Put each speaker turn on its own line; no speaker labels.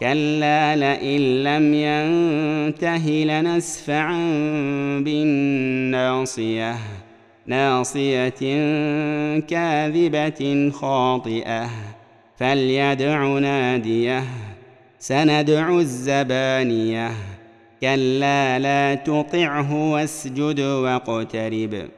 كلا لئن لم ينته لنسفعا بالناصيه ناصيه كاذبه خاطئه فليدع ناديه سندع الزبانيه كلا لا تطعه واسجد واقترب